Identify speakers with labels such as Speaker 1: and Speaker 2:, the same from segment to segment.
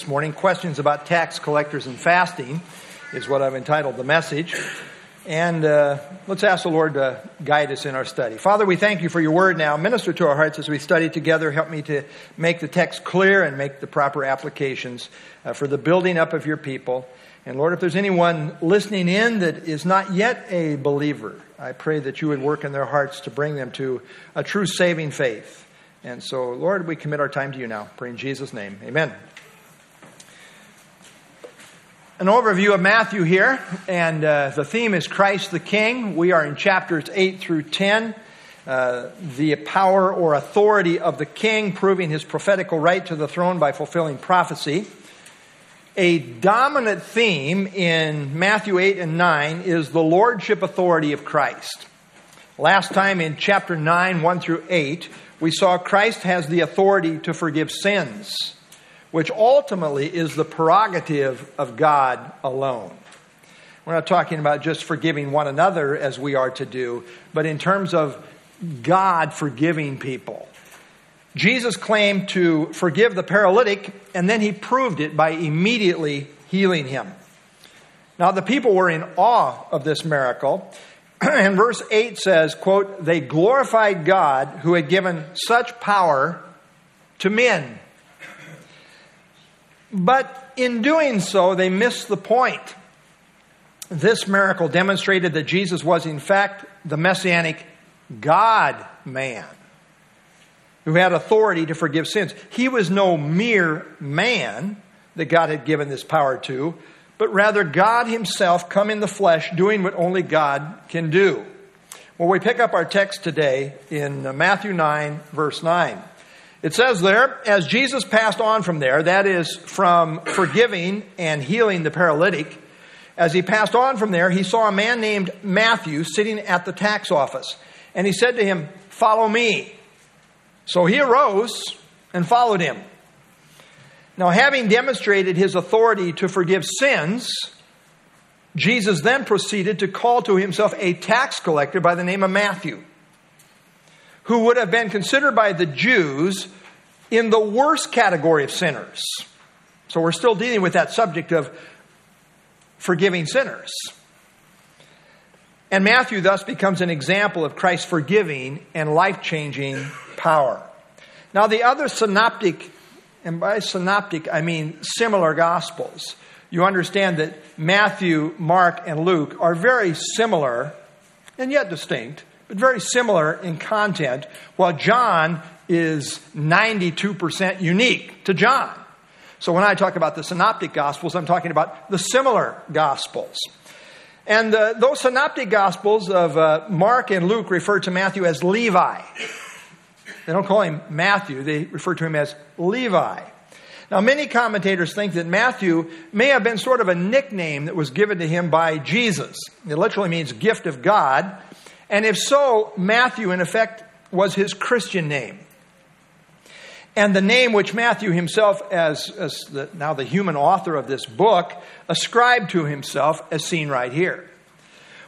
Speaker 1: This morning, questions about tax collectors and fasting is what I've entitled the message. And uh, let's ask the Lord to guide us in our study. Father, we thank you for your word now. Minister to our hearts as we study together. Help me to make the text clear and make the proper applications uh, for the building up of your people. And Lord, if there's anyone listening in that is not yet a believer, I pray that you would work in their hearts to bring them to a true saving faith. And so, Lord, we commit our time to you now. Pray in Jesus' name. Amen. An overview of Matthew here, and uh, the theme is Christ the King. We are in chapters 8 through 10. Uh, the power or authority of the king, proving his prophetical right to the throne by fulfilling prophecy. A dominant theme in Matthew 8 and 9 is the lordship authority of Christ. Last time in chapter 9, 1 through 8, we saw Christ has the authority to forgive sins, which ultimately is the prerogative of God alone. We're not talking about just forgiving one another as we are to do, but in terms of God forgiving people. Jesus claimed to forgive the paralytic, and then he proved it by immediately healing him. Now, the people were in awe of this miracle, and verse 8 says, quote, they glorified God who had given such power to men. But in doing so, they missed the point. This miracle demonstrated that Jesus was, in fact, the messianic God man who had authority to forgive sins. He was no mere man that God had given this power to, but rather God Himself come in the flesh, doing what only God can do. Well, we pick up our text today in uh, Matthew 9, verse 9. It says there, as Jesus passed on from there, that is, from forgiving and healing the paralytic, as he passed on from there, he saw a man named Matthew sitting at the tax office. And he said to him, Follow me. So he arose and followed him. Now, having demonstrated his authority to forgive sins, Jesus then proceeded to call to himself a tax collector by the name of Matthew, who would have been considered by the Jews in the worst category of sinners. So we're still dealing with that subject of forgiving sinners. And Matthew thus becomes an example of Christ's forgiving and life changing power. Now, the other synoptic and by synoptic, I mean similar gospels. You understand that Matthew, Mark, and Luke are very similar and yet distinct, but very similar in content, while John is 92% unique to John. So when I talk about the synoptic gospels, I'm talking about the similar gospels. And uh, those synoptic gospels of uh, Mark and Luke refer to Matthew as Levi. They don't call him Matthew, they refer to him as Levi. Now, many commentators think that Matthew may have been sort of a nickname that was given to him by Jesus. It literally means gift of God. And if so, Matthew, in effect, was his Christian name. And the name which Matthew himself, as, as the, now the human author of this book, ascribed to himself, as seen right here.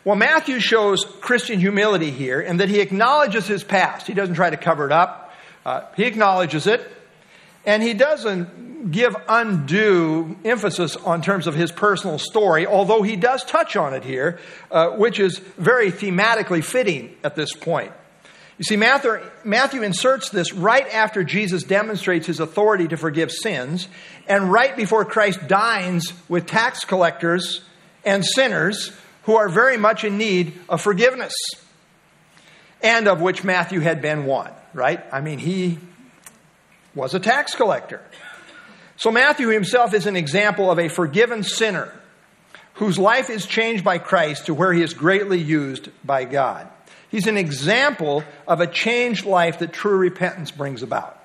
Speaker 1: Well, Matthew shows Christian humility here in that he acknowledges his past. He doesn't try to cover it up, uh, he acknowledges it. And he doesn't give undue emphasis on terms of his personal story, although he does touch on it here, uh, which is very thematically fitting at this point. You see, Matthew, Matthew inserts this right after Jesus demonstrates his authority to forgive sins, and right before Christ dines with tax collectors and sinners who are very much in need of forgiveness, and of which Matthew had been one, right? I mean, he was a tax collector. So Matthew himself is an example of a forgiven sinner whose life is changed by Christ to where he is greatly used by God. He's an example of a changed life that true repentance brings about.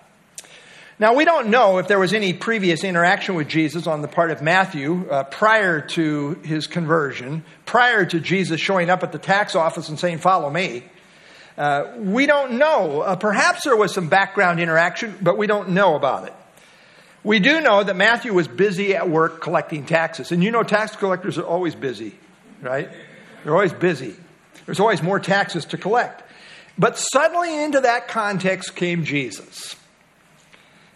Speaker 1: Now, we don't know if there was any previous interaction with Jesus on the part of Matthew uh, prior to his conversion, prior to Jesus showing up at the tax office and saying, Follow me. Uh, we don't know. Uh, perhaps there was some background interaction, but we don't know about it. We do know that Matthew was busy at work collecting taxes. And you know, tax collectors are always busy, right? They're always busy. There's always more taxes to collect. But suddenly into that context came Jesus.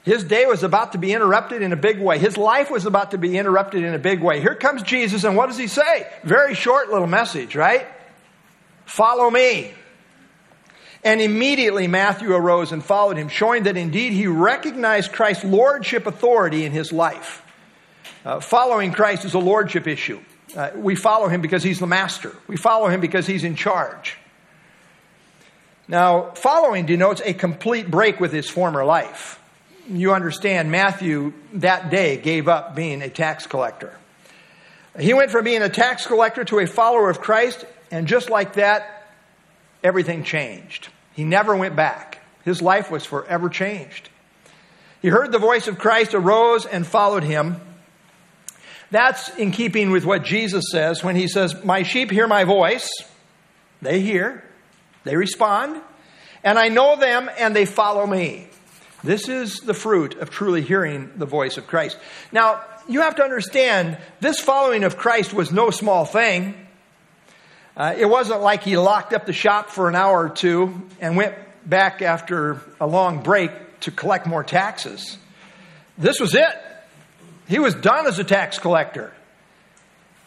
Speaker 1: His day was about to be interrupted in a big way. His life was about to be interrupted in a big way. Here comes Jesus, and what does he say? Very short little message, right? Follow me. And immediately Matthew arose and followed him, showing that indeed he recognized Christ's lordship authority in his life. Uh, following Christ is a lordship issue. Uh, we follow him because he's the master, we follow him because he's in charge. Now, following denotes a complete break with his former life. You understand, Matthew that day gave up being a tax collector. He went from being a tax collector to a follower of Christ, and just like that, everything changed. He never went back. His life was forever changed. He heard the voice of Christ, arose, and followed him. That's in keeping with what Jesus says when he says, My sheep hear my voice. They hear, they respond, and I know them and they follow me. This is the fruit of truly hearing the voice of Christ. Now, you have to understand, this following of Christ was no small thing. Uh, it wasn't like he locked up the shop for an hour or two and went back after a long break to collect more taxes. This was it. He was done as a tax collector.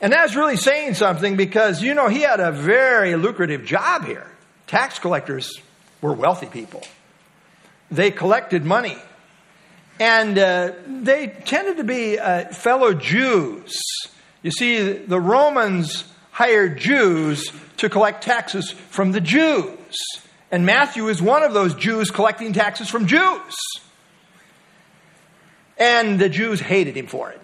Speaker 1: And that's really saying something because, you know, he had a very lucrative job here. Tax collectors were wealthy people, they collected money. And uh, they tended to be uh, fellow Jews. You see, the Romans hired Jews to collect taxes from the Jews. And Matthew is one of those Jews collecting taxes from Jews. And the Jews hated him for it.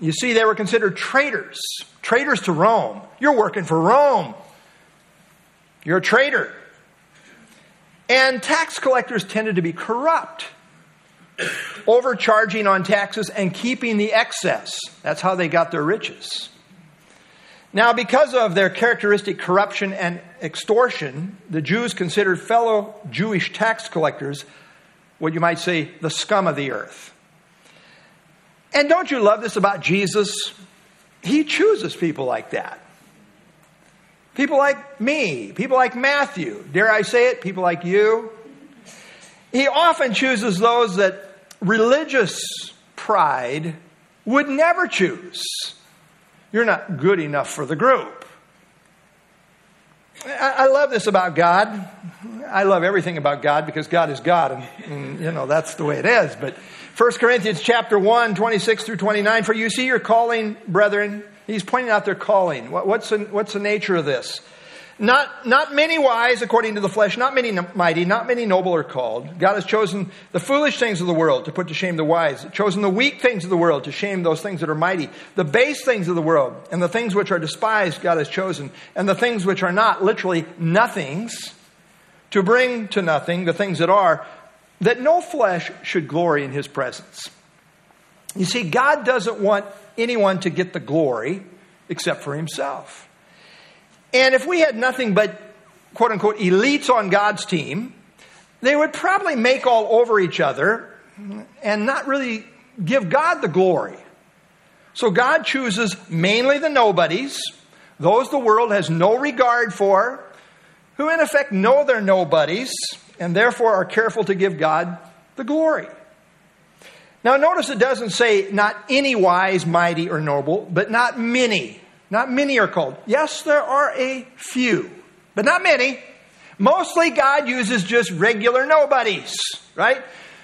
Speaker 1: You see, they were considered traitors, traitors to Rome. You're working for Rome. You're a traitor. And tax collectors tended to be corrupt, overcharging on taxes and keeping the excess. That's how they got their riches. Now, because of their characteristic corruption and extortion, the Jews considered fellow Jewish tax collectors what you might say the scum of the earth. And don't you love this about Jesus? He chooses people like that. People like me, people like Matthew, dare I say it, people like you. He often chooses those that religious pride would never choose. You're not good enough for the group. I, love this about God. I love everything about God because God is God, and, and you know that's the way it is. But 1 Corinthians chapter 1, 26 through 29, for you see your calling, brethren, He's pointing out their calling. What's the, what's the nature of this? Not, not many wise according to the flesh, not many mighty, not many noble are called. God has chosen the foolish things of the world to put to shame the wise, chosen the weak things of the world to shame those things that are mighty. The base things of the world and the things which are despised, God has chosen, and the things which are not, literally nothings, to bring to nothing the things that are, that no flesh should glory in his presence. You see, God doesn't want anyone to get the glory except for himself. And if we had nothing but quote unquote elites on God's team, they would probably make all over each other and not really give God the glory. So God chooses mainly the nobodies, those the world has no regard for, who in effect know they're nobodies and therefore are careful to give God the glory. Now, notice it doesn't say not any wise, mighty, or noble, but not many. Not many are called. Yes, there are a few, but not many. Mostly God uses just regular nobodies, right?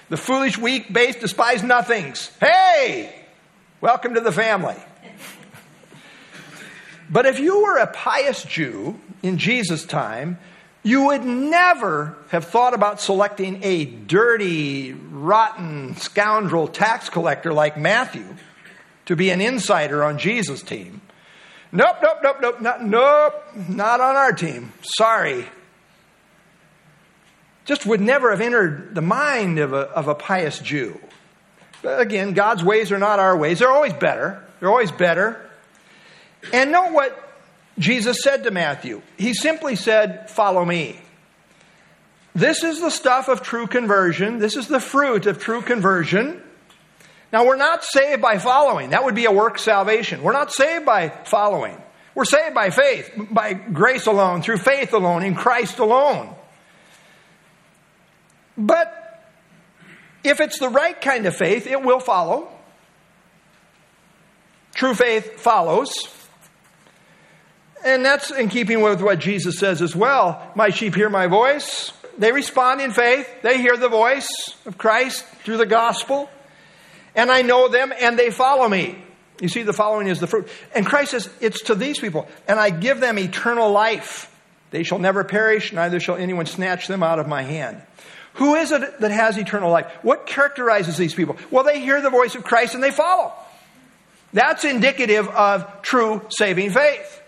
Speaker 1: The foolish, weak, base, despise nothings. Hey, welcome to the family. But if you were a pious Jew in Jesus' time, you would never have thought about selecting a dirty, rotten, scoundrel tax collector like Matthew to be an insider on Jesus' team. Nope, nope, nope, nope, not, nope, not on our team. Sorry. Just would never have entered the mind of a, of a pious Jew. But again, God's ways are not our ways. They're always better. They're always better. And know what Jesus said to Matthew. He simply said, Follow me. This is the stuff of true conversion. This is the fruit of true conversion. Now, we're not saved by following. That would be a work salvation. We're not saved by following. We're saved by faith, by grace alone, through faith alone, in Christ alone. But If it's the right kind of faith, it will follow. True faith follows. And that's in keeping with what Jesus says as well. My sheep hear my voice. They respond in faith. They hear the voice of Christ through the gospel. And I know them and they follow me. You see, the following is the fruit. And Christ says, It's to these people, and I give them eternal life. They shall never perish, neither shall anyone snatch them out of my hand. Who is it that has eternal life? What characterizes these people? Well, they hear the voice of Christ and they follow. That's indicative of true saving faith.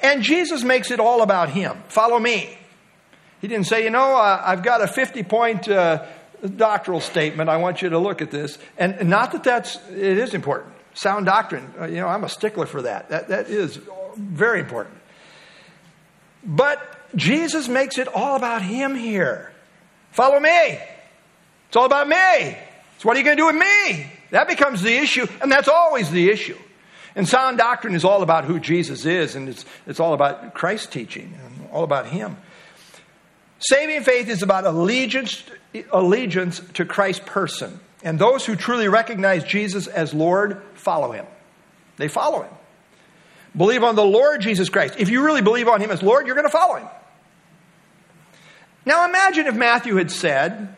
Speaker 1: And Jesus makes it all about Him. Follow me. He didn't say, you know, uh, I've got a 50 point uh, doctoral statement. I want you to look at this. And not that that's, it is important. Sound doctrine, uh, you know, I'm a stickler for that. That, that is very important. But Jesus makes it all about Him here. Follow me. It's all about me. So, what are you going to do with me? That becomes the issue, and that's always the issue. And sound doctrine is all about who Jesus is, and it's, it's all about Christ's teaching, and all about Him. Saving faith is about allegiance, allegiance to Christ's person. And those who truly recognize Jesus as Lord follow Him. They follow Him. Believe on the Lord Jesus Christ. If you really believe on Him as Lord, you're going to follow Him. Now imagine if Matthew had said,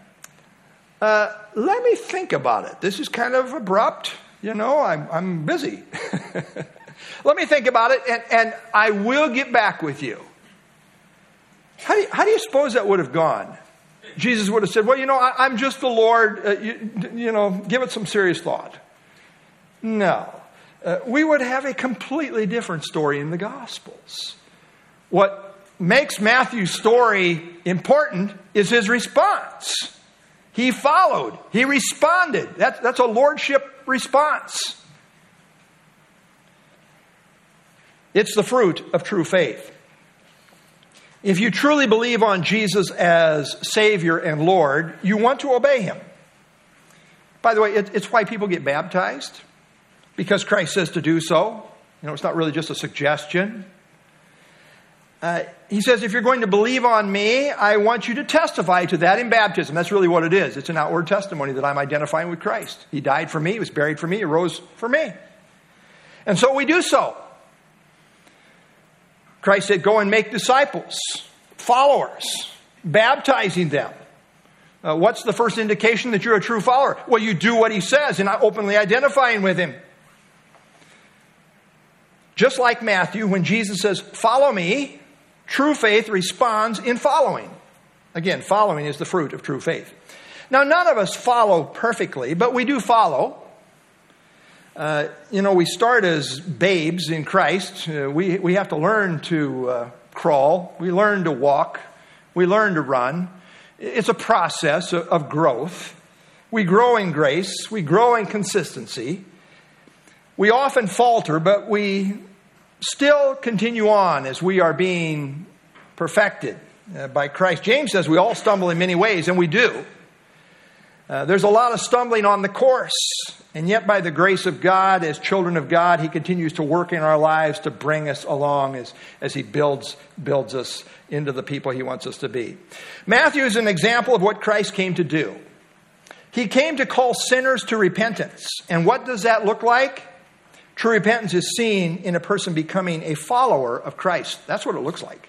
Speaker 1: uh, let me think about it. This is kind of abrupt. You know, I'm, I'm busy. let me think about it, and, and I will get back with you. How do you, how do you suppose that would have gone? Jesus would have said, Well, you know, I, am just the Lord. Uh, you, you, know, give it some serious thought. No. Uh, we would have a completely different story in the Gospels. What makes Matthew's story important is his response. He followed, he responded. That's, that's a lordship response. It's the fruit of true faith. If you truly believe on Jesus as Savior and Lord, you want to obey Him. By the way, it, it's why people get baptized, because Christ says to do so. You know, it's not really just a suggestion. Uh, he says, if you're going to believe on me, I want you to testify to that in baptism. That's really what it is. It's an outward testimony that I'm identifying with Christ. He died for me, he was buried for me, he rose for me. And so we do so. Christ said, Go and make disciples, followers, baptizing them. Uh, what's the first indication that you're a true follower? Well, you do what he says and openly identifying with him. Just like Matthew, when Jesus says, Follow me, True faith responds in following. Again, following is the fruit of true faith. Now, none of us follow perfectly, but we do follow. Uh, you know, we start as babes in Christ. Uh, we, we have to learn to uh, crawl, we learn to walk, we learn to run. It's a process of, of growth. We grow in grace, we grow in consistency. We often falter, but we still continue on as we are being perfected uh, by Christ. James says we all stumble in many ways, and we do. Uh, there's a lot of stumbling on the course, and yet, by the grace of God, as children of God, He continues to work in our lives to bring us along as, as He builds, builds us into the people He wants us to be. Matthew is an example of what Christ came to do. He came to call sinners to repentance. And what does that look like? True repentance is seen in a person becoming a follower of Christ. That's what it looks like.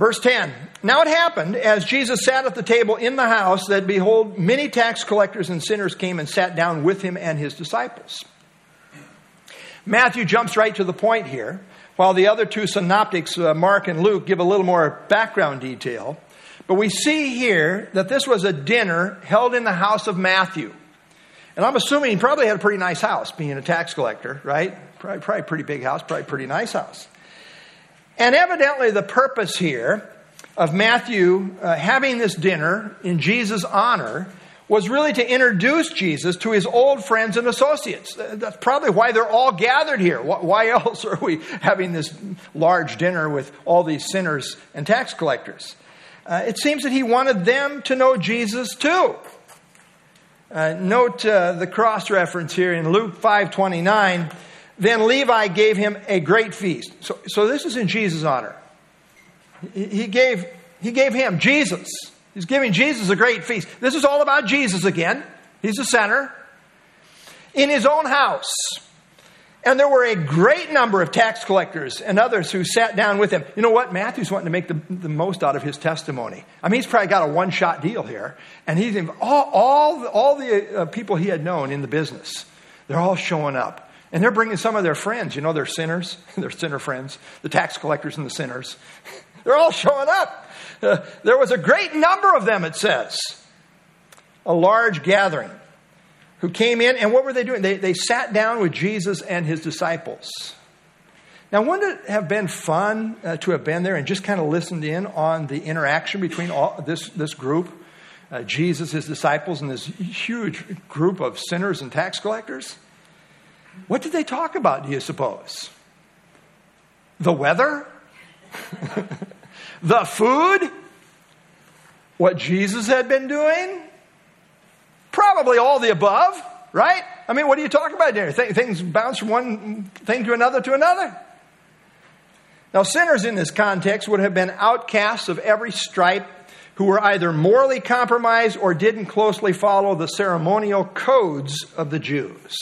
Speaker 1: Verse 10 Now it happened, as Jesus sat at the table in the house, that behold, many tax collectors and sinners came and sat down with him and his disciples. Matthew jumps right to the point here, while the other two synoptics, uh, Mark and Luke, give a little more background detail. But we see here that this was a dinner held in the house of Matthew. And I'm assuming he probably had a pretty nice house, being a tax collector, right? Probably, probably a pretty big house, probably a pretty nice house. And evidently, the purpose here of Matthew uh, having this dinner in Jesus' honor was really to introduce Jesus to his old friends and associates. That's probably why they're all gathered here. Why else are we having this large dinner with all these sinners and tax collectors? Uh, it seems that he wanted them to know Jesus too. Uh, note uh, the cross reference here in Luke 5:29. Then Levi gave him a great feast. So, so this is in Jesus' honor. He, he, gave, he gave him, Jesus, He's giving Jesus a great feast. This is all about Jesus again. He's the center. In his own house. And there were a great number of tax collectors and others who sat down with him. You know what? Matthew's wanting to make the, the most out of his testimony. I mean, he's probably got a one shot deal here. And he's all, all, all the uh, people he had known in the business, they're all showing up. And they're bringing some of their friends. You know, they're sinners, they're sinner friends, the tax collectors and the sinners. they're all showing up. Uh, there was a great number of them, it says. A large gathering who came in, and what were they doing? They, they sat down with Jesus and his disciples. Now, wouldn't it have been fun uh, to have been there and just kind of listened in on the interaction between all, this, this group, uh, Jesus, his disciples, and this huge group of sinners and tax collectors? What did they talk about, do you suppose? The weather? the food? What Jesus had been doing? Probably all the above, right? I mean, what are you talking about there? Th- things bounce from one thing to another to another. Now, sinners in this context would have been outcasts of every stripe who were either morally compromised or didn't closely follow the ceremonial codes of the Jews.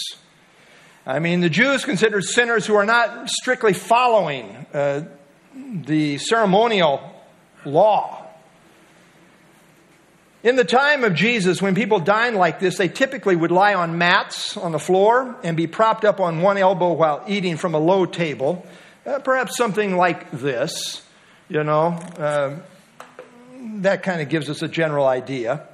Speaker 1: I mean, the Jews considered sinners who are not strictly following uh, the ceremonial law. In the time of Jesus, when people dined like this, they typically would lie on mats on the floor and be propped up on one elbow while eating from a low table. Uh, perhaps something like this, you know. Uh, that kind of gives us a general idea.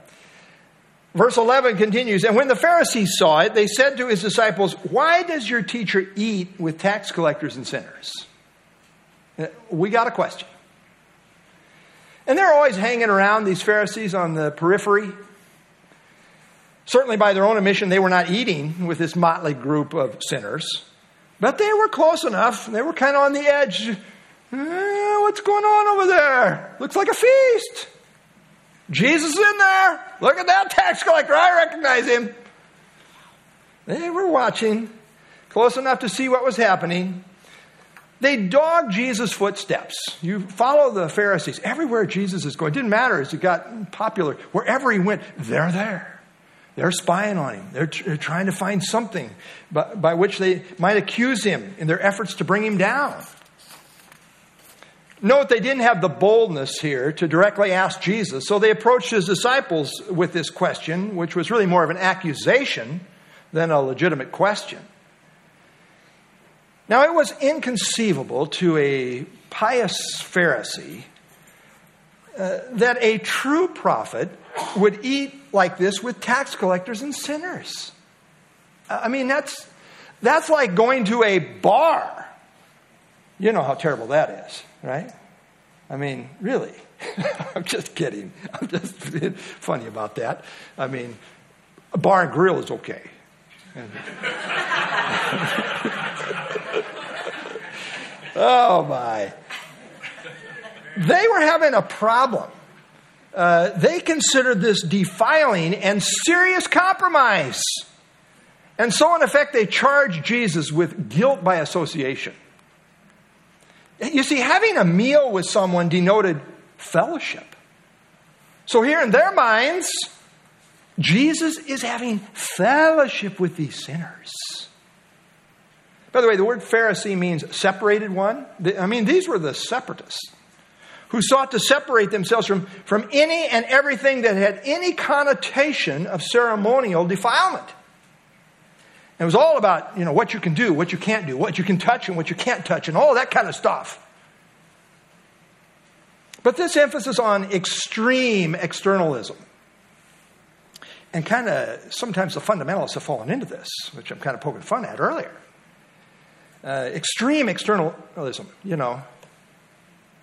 Speaker 1: Verse 11 continues And when the Pharisees saw it, they said to his disciples, Why does your teacher eat with tax collectors and sinners? Uh, we got a question. And they're always hanging around, these Pharisees, on the periphery. Certainly, by their own admission, they were not eating with this motley group of sinners. But they were close enough. They were kind of on the edge. Eh, what's going on over there? Looks like a feast. Jesus is in there. Look at that tax collector. I recognize him. They were watching, close enough to see what was happening. They dogged Jesus' footsteps. You follow the Pharisees. Everywhere Jesus is going, it didn't matter as he got popular. Wherever he went, they're there. They're spying on him. They're, they're trying to find something by, by which they might accuse him in their efforts to bring him down. Note they didn't have the boldness here to directly ask Jesus, so they approached his disciples with this question, which was really more of an accusation than a legitimate question. Now, it was inconceivable to a pious Pharisee uh, that a true prophet would eat like this with tax collectors and sinners. I mean, that's, that's like going to a bar. You know how terrible that is, right? I mean, really. I'm just kidding. I'm just funny about that. I mean, a bar and grill is okay. oh my. They were having a problem. Uh, they considered this defiling and serious compromise. And so, in effect, they charged Jesus with guilt by association. You see, having a meal with someone denoted fellowship. So, here in their minds, Jesus is having fellowship with these sinners. By the way, the word Pharisee means separated one. I mean, these were the separatists who sought to separate themselves from, from any and everything that had any connotation of ceremonial defilement. It was all about, you know, what you can do, what you can't do, what you can touch and what you can't touch, and all that kind of stuff. But this emphasis on extreme externalism, and kind of sometimes the fundamentalists have fallen into this, which I'm kind of poking fun at earlier uh, extreme externalism, you know.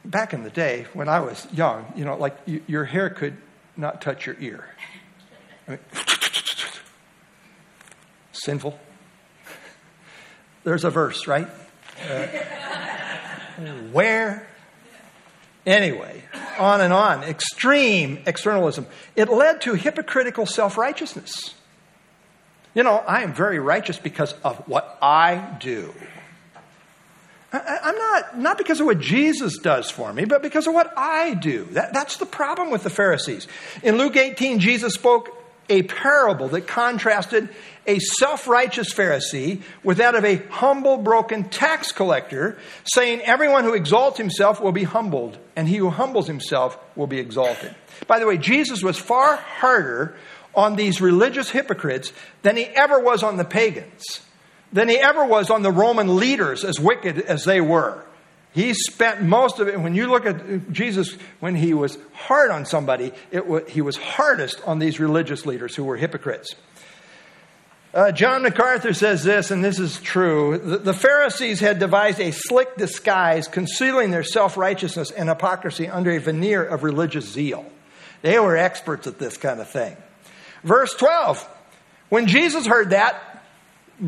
Speaker 1: Back in the day when I was young, you know, like you, your hair could not touch your ear. I mean, sinful. There's a verse, right? Uh, where? Anyway, on and on. Extreme externalism. It led to hypocritical self righteousness. You know, I am very righteous because of what I do. I'm not, not because of what Jesus does for me, but because of what I do. That, that's the problem with the Pharisees. In Luke 18, Jesus spoke a parable that contrasted a self righteous Pharisee with that of a humble, broken tax collector, saying, Everyone who exalts himself will be humbled, and he who humbles himself will be exalted. By the way, Jesus was far harder on these religious hypocrites than he ever was on the pagans than he ever was on the Roman leaders, as wicked as they were. He spent most of it, when you look at Jesus, when he was hard on somebody, he was hardest on these religious leaders who were hypocrites. Uh, John MacArthur says this, and this is true. The, the Pharisees had devised a slick disguise concealing their self righteousness and hypocrisy under a veneer of religious zeal. They were experts at this kind of thing. Verse 12 When Jesus heard that,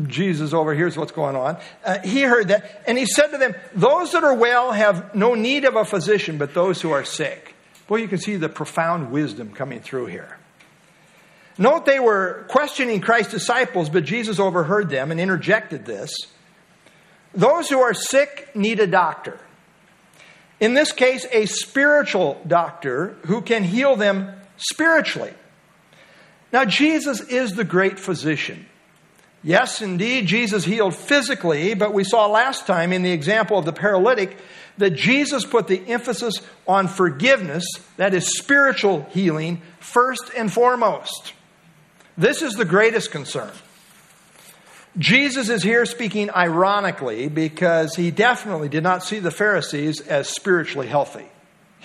Speaker 1: Jesus over here's what's going on. Uh, he heard that, and he said to them, Those that are well have no need of a physician, but those who are sick. Boy, you can see the profound wisdom coming through here. Note they were questioning Christ's disciples, but Jesus overheard them and interjected this. Those who are sick need a doctor. In this case, a spiritual doctor who can heal them spiritually. Now, Jesus is the great physician. Yes, indeed, Jesus healed physically, but we saw last time in the example of the paralytic that Jesus put the emphasis on forgiveness, that is spiritual healing, first and foremost. This is the greatest concern. Jesus is here speaking ironically because he definitely did not see the Pharisees as spiritually healthy.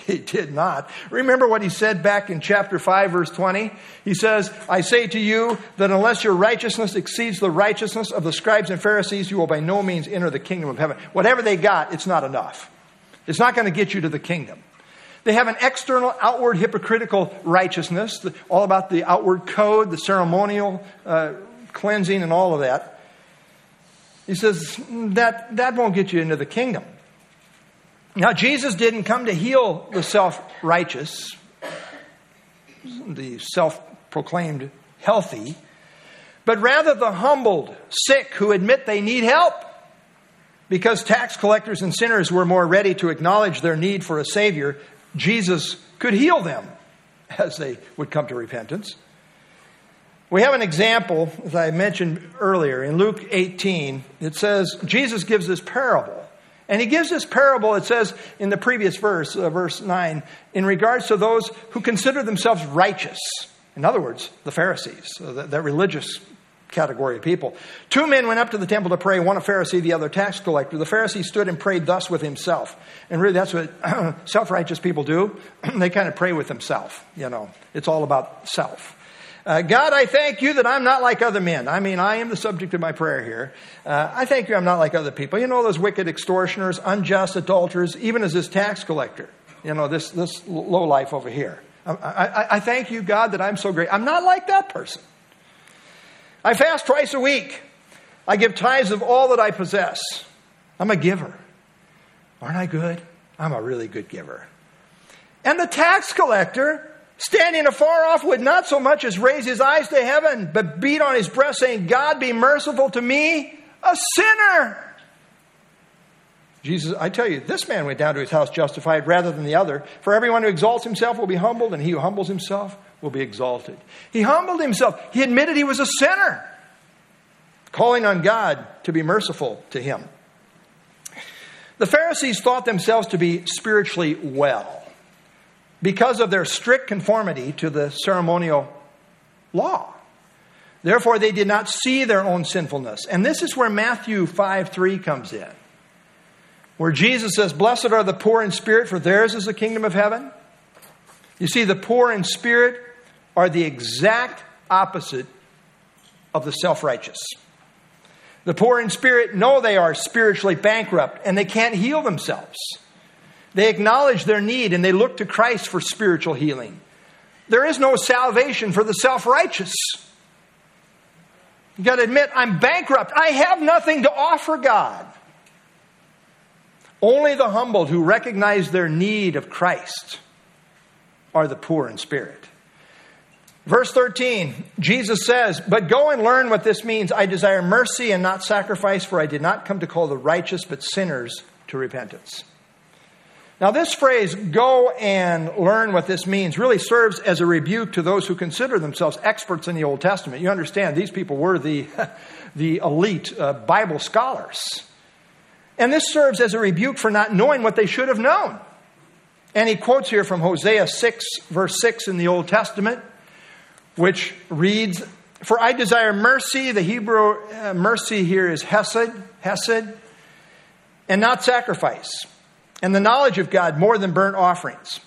Speaker 1: He did not. Remember what he said back in chapter 5, verse 20? He says, I say to you that unless your righteousness exceeds the righteousness of the scribes and Pharisees, you will by no means enter the kingdom of heaven. Whatever they got, it's not enough. It's not going to get you to the kingdom. They have an external, outward, hypocritical righteousness, all about the outward code, the ceremonial uh, cleansing, and all of that. He says that, that won't get you into the kingdom. Now, Jesus didn't come to heal the self righteous, the self proclaimed healthy, but rather the humbled, sick who admit they need help. Because tax collectors and sinners were more ready to acknowledge their need for a Savior, Jesus could heal them as they would come to repentance. We have an example, as I mentioned earlier, in Luke 18. It says, Jesus gives this parable and he gives this parable, it says in the previous verse, uh, verse 9, in regards to those who consider themselves righteous. In other words, the Pharisees, uh, that, that religious category of people. Two men went up to the temple to pray, one a Pharisee, the other tax collector. The Pharisee stood and prayed thus with himself. And really, that's what self righteous people do. they kind of pray with themselves. You know, it's all about self. Uh, God, I thank you that I'm not like other men. I mean, I am the subject of my prayer here. Uh, I thank you I'm not like other people. You know, those wicked extortioners, unjust adulterers, even as this tax collector. You know, this, this low life over here. I, I, I thank you, God, that I'm so great. I'm not like that person. I fast twice a week. I give tithes of all that I possess. I'm a giver. Aren't I good? I'm a really good giver. And the tax collector standing afar off would not so much as raise his eyes to heaven, but beat on his breast, saying, God be merciful to me, a sinner. Jesus, I tell you, this man went down to his house justified rather than the other. For everyone who exalts himself will be humbled, and he who humbles himself will be exalted. He humbled himself. He admitted he was a sinner, calling on God to be merciful to him. The Pharisees thought themselves to be spiritually well because of their strict conformity to the ceremonial law. Therefore, they did not see their own sinfulness. And this is where Matthew 5 3 comes in, where Jesus says, Blessed are the poor in spirit, for theirs is the kingdom of heaven. You see, the poor in spirit are the exact opposite of the self righteous. The poor in spirit know they are spiritually bankrupt and they can't heal themselves. They acknowledge their need and they look to Christ for spiritual healing. There is no salvation for the self righteous. You've got to admit, I'm bankrupt. I have nothing to offer God. Only the humbled who recognize their need of Christ are the poor in spirit. Verse 13, Jesus says, But go and learn what this means. I desire mercy and not sacrifice, for I did not come to call the righteous, but sinners to repentance. Now, this phrase, go and learn what this means, really serves as a rebuke to those who consider themselves experts in the Old Testament. You understand, these people were the, the elite uh, Bible scholars. And this serves as a rebuke for not knowing what they should have known. And he quotes here from Hosea 6, verse 6 in the Old Testament, which reads, For I desire mercy. The Hebrew uh, mercy here is hesed, hesed, and not sacrifice and the knowledge of God more than burnt offerings.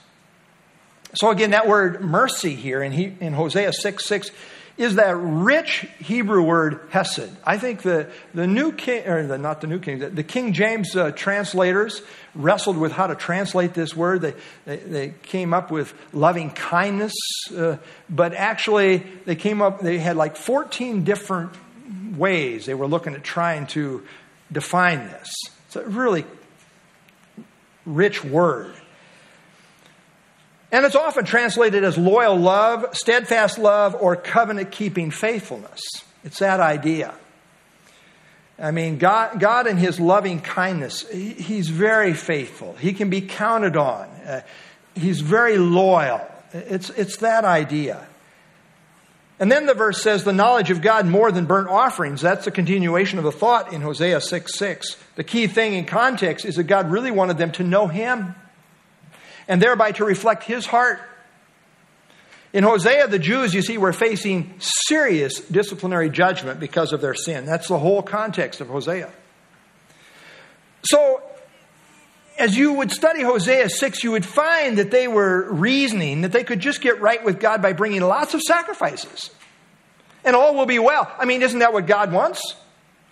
Speaker 1: So, again, that word mercy here in, he, in Hosea 6 6 is that rich Hebrew word hesed. I think the, the New King, or the, not the New King, the, the King James uh, translators wrestled with how to translate this word. They, they, they came up with loving kindness, uh, but actually they came up, they had like 14 different ways they were looking at trying to define this. It's a really rich word. And it's often translated as loyal love, steadfast love, or covenant keeping faithfulness. It's that idea. I mean, God, God in His loving kindness, he, He's very faithful. He can be counted on. Uh, he's very loyal. It's, it's that idea. And then the verse says, the knowledge of God more than burnt offerings. That's a continuation of the thought in Hosea 6 6. The key thing in context is that God really wanted them to know Him and thereby to reflect His heart. In Hosea, the Jews, you see, were facing serious disciplinary judgment because of their sin. That's the whole context of Hosea. So, as you would study Hosea 6, you would find that they were reasoning that they could just get right with God by bringing lots of sacrifices. And all will be well. I mean, isn't that what God wants?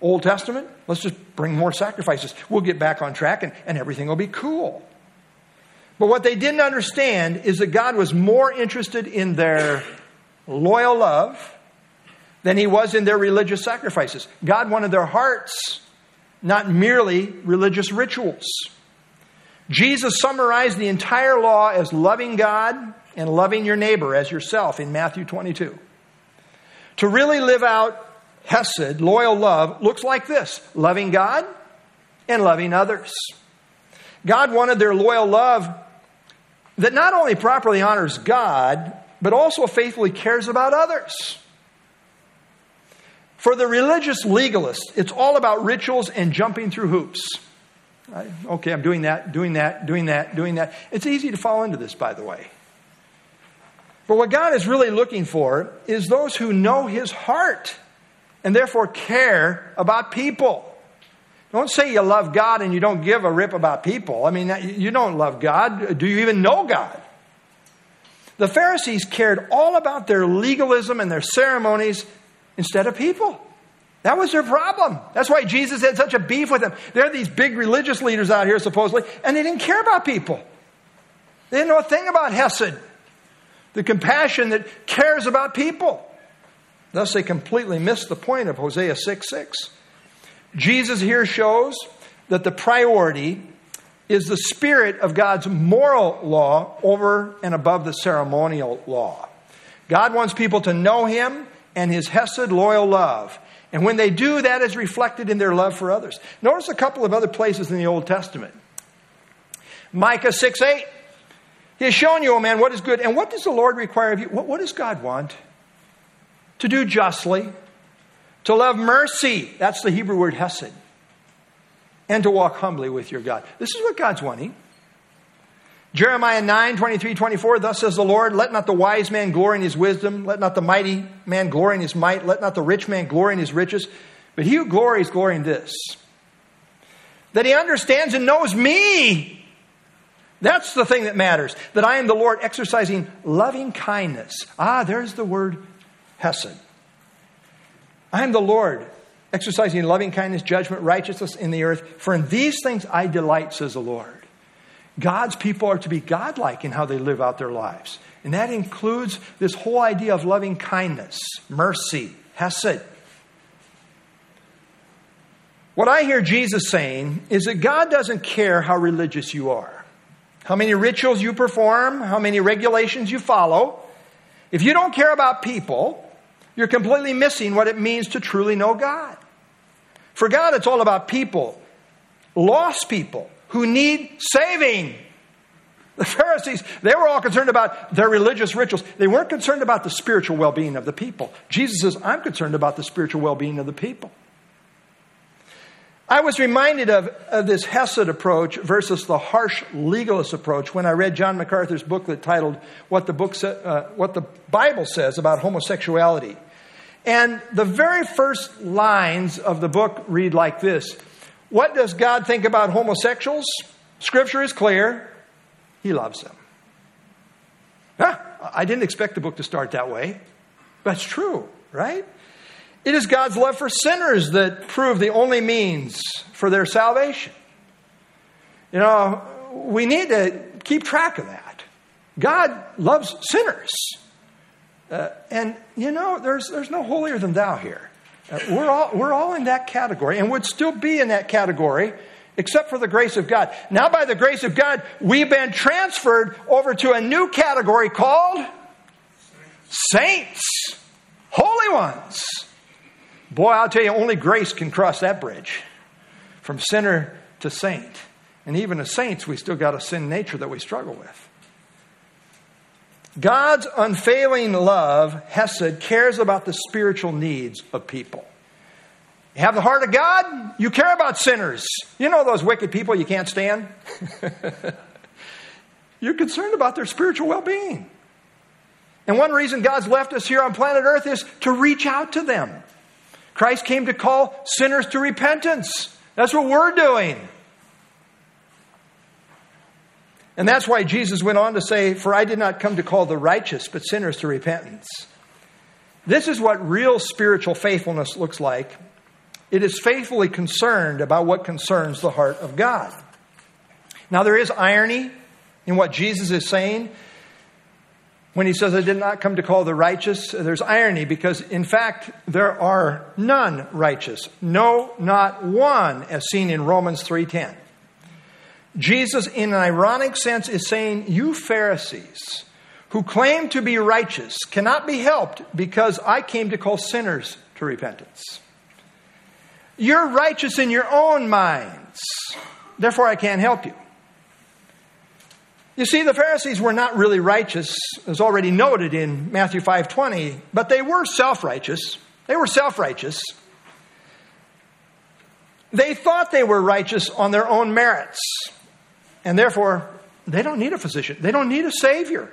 Speaker 1: Old Testament? Let's just bring more sacrifices. We'll get back on track and, and everything will be cool. But what they didn't understand is that God was more interested in their loyal love than he was in their religious sacrifices. God wanted their hearts, not merely religious rituals. Jesus summarized the entire law as loving God and loving your neighbor as yourself in Matthew 22. To really live out Hesed, loyal love, looks like this loving God and loving others. God wanted their loyal love that not only properly honors God, but also faithfully cares about others. For the religious legalist, it's all about rituals and jumping through hoops. I, okay, I'm doing that, doing that, doing that, doing that. It's easy to fall into this, by the way. But what God is really looking for is those who know His heart and therefore care about people. Don't say you love God and you don't give a rip about people. I mean, you don't love God. Do you even know God? The Pharisees cared all about their legalism and their ceremonies instead of people. That was their problem. That's why Jesus had such a beef with them. There are these big religious leaders out here, supposedly, and they didn't care about people. They didn't know a thing about Hesed, the compassion that cares about people. Thus, they completely missed the point of Hosea 6 6. Jesus here shows that the priority is the spirit of God's moral law over and above the ceremonial law. God wants people to know Him and His Hesed loyal love. And when they do, that is reflected in their love for others. Notice a couple of other places in the Old Testament. Micah 6 8. He has shown you, O man, what is good. And what does the Lord require of you? What, what does God want? To do justly, to love mercy. That's the Hebrew word hesed. And to walk humbly with your God. This is what God's wanting. Jeremiah 9, 23, 24, thus says the Lord, let not the wise man glory in his wisdom, let not the mighty man glory in his might, let not the rich man glory in his riches, but he who glories, glory in this. That he understands and knows me. That's the thing that matters. That I am the Lord exercising loving kindness. Ah, there's the word Hesed. I am the Lord exercising loving kindness, judgment, righteousness in the earth. For in these things I delight, says the Lord. God's people are to be godlike in how they live out their lives. And that includes this whole idea of loving kindness, mercy, hesed. What I hear Jesus saying is that God doesn't care how religious you are, how many rituals you perform, how many regulations you follow. If you don't care about people, you're completely missing what it means to truly know God. For God, it's all about people, lost people who need saving. The Pharisees, they were all concerned about their religious rituals. They weren't concerned about the spiritual well being of the people. Jesus says, I'm concerned about the spiritual well being of the people. I was reminded of, of, this Hesed approach versus the harsh legalist approach when I read John MacArthur's booklet titled "What the Book Sa- uh, What the Bible Says About Homosexuality." And the very first lines of the book read like this: "What does God think about homosexuals? Scripture is clear; He loves them." Huh? I didn't expect the book to start that way. That's true, right? It is God's love for sinners that prove the only means for their salvation. You know, we need to keep track of that. God loves sinners. Uh, and, you know, there's, there's no holier than thou here. Uh, we're, all, we're all in that category and would still be in that category except for the grace of God. Now, by the grace of God, we've been transferred over to a new category called saints, holy ones. Boy, I'll tell you, only grace can cross that bridge from sinner to saint. And even as saints, we still got a sin nature that we struggle with. God's unfailing love, Hesed, cares about the spiritual needs of people. You have the heart of God, you care about sinners. You know those wicked people you can't stand? You're concerned about their spiritual well being. And one reason God's left us here on planet Earth is to reach out to them. Christ came to call sinners to repentance. That's what we're doing. And that's why Jesus went on to say, For I did not come to call the righteous, but sinners to repentance. This is what real spiritual faithfulness looks like. It is faithfully concerned about what concerns the heart of God. Now, there is irony in what Jesus is saying when he says, I did not come to call the righteous, there's irony because, in fact, there are none righteous. No, not one, as seen in Romans 3.10. Jesus, in an ironic sense, is saying, You Pharisees who claim to be righteous cannot be helped because I came to call sinners to repentance. You're righteous in your own minds, therefore I can't help you. You see, the Pharisees were not really righteous, as already noted in Matthew 5.20, but they were self-righteous. They were self-righteous. They thought they were righteous on their own merits, and therefore they don't need a physician. They don't need a savior.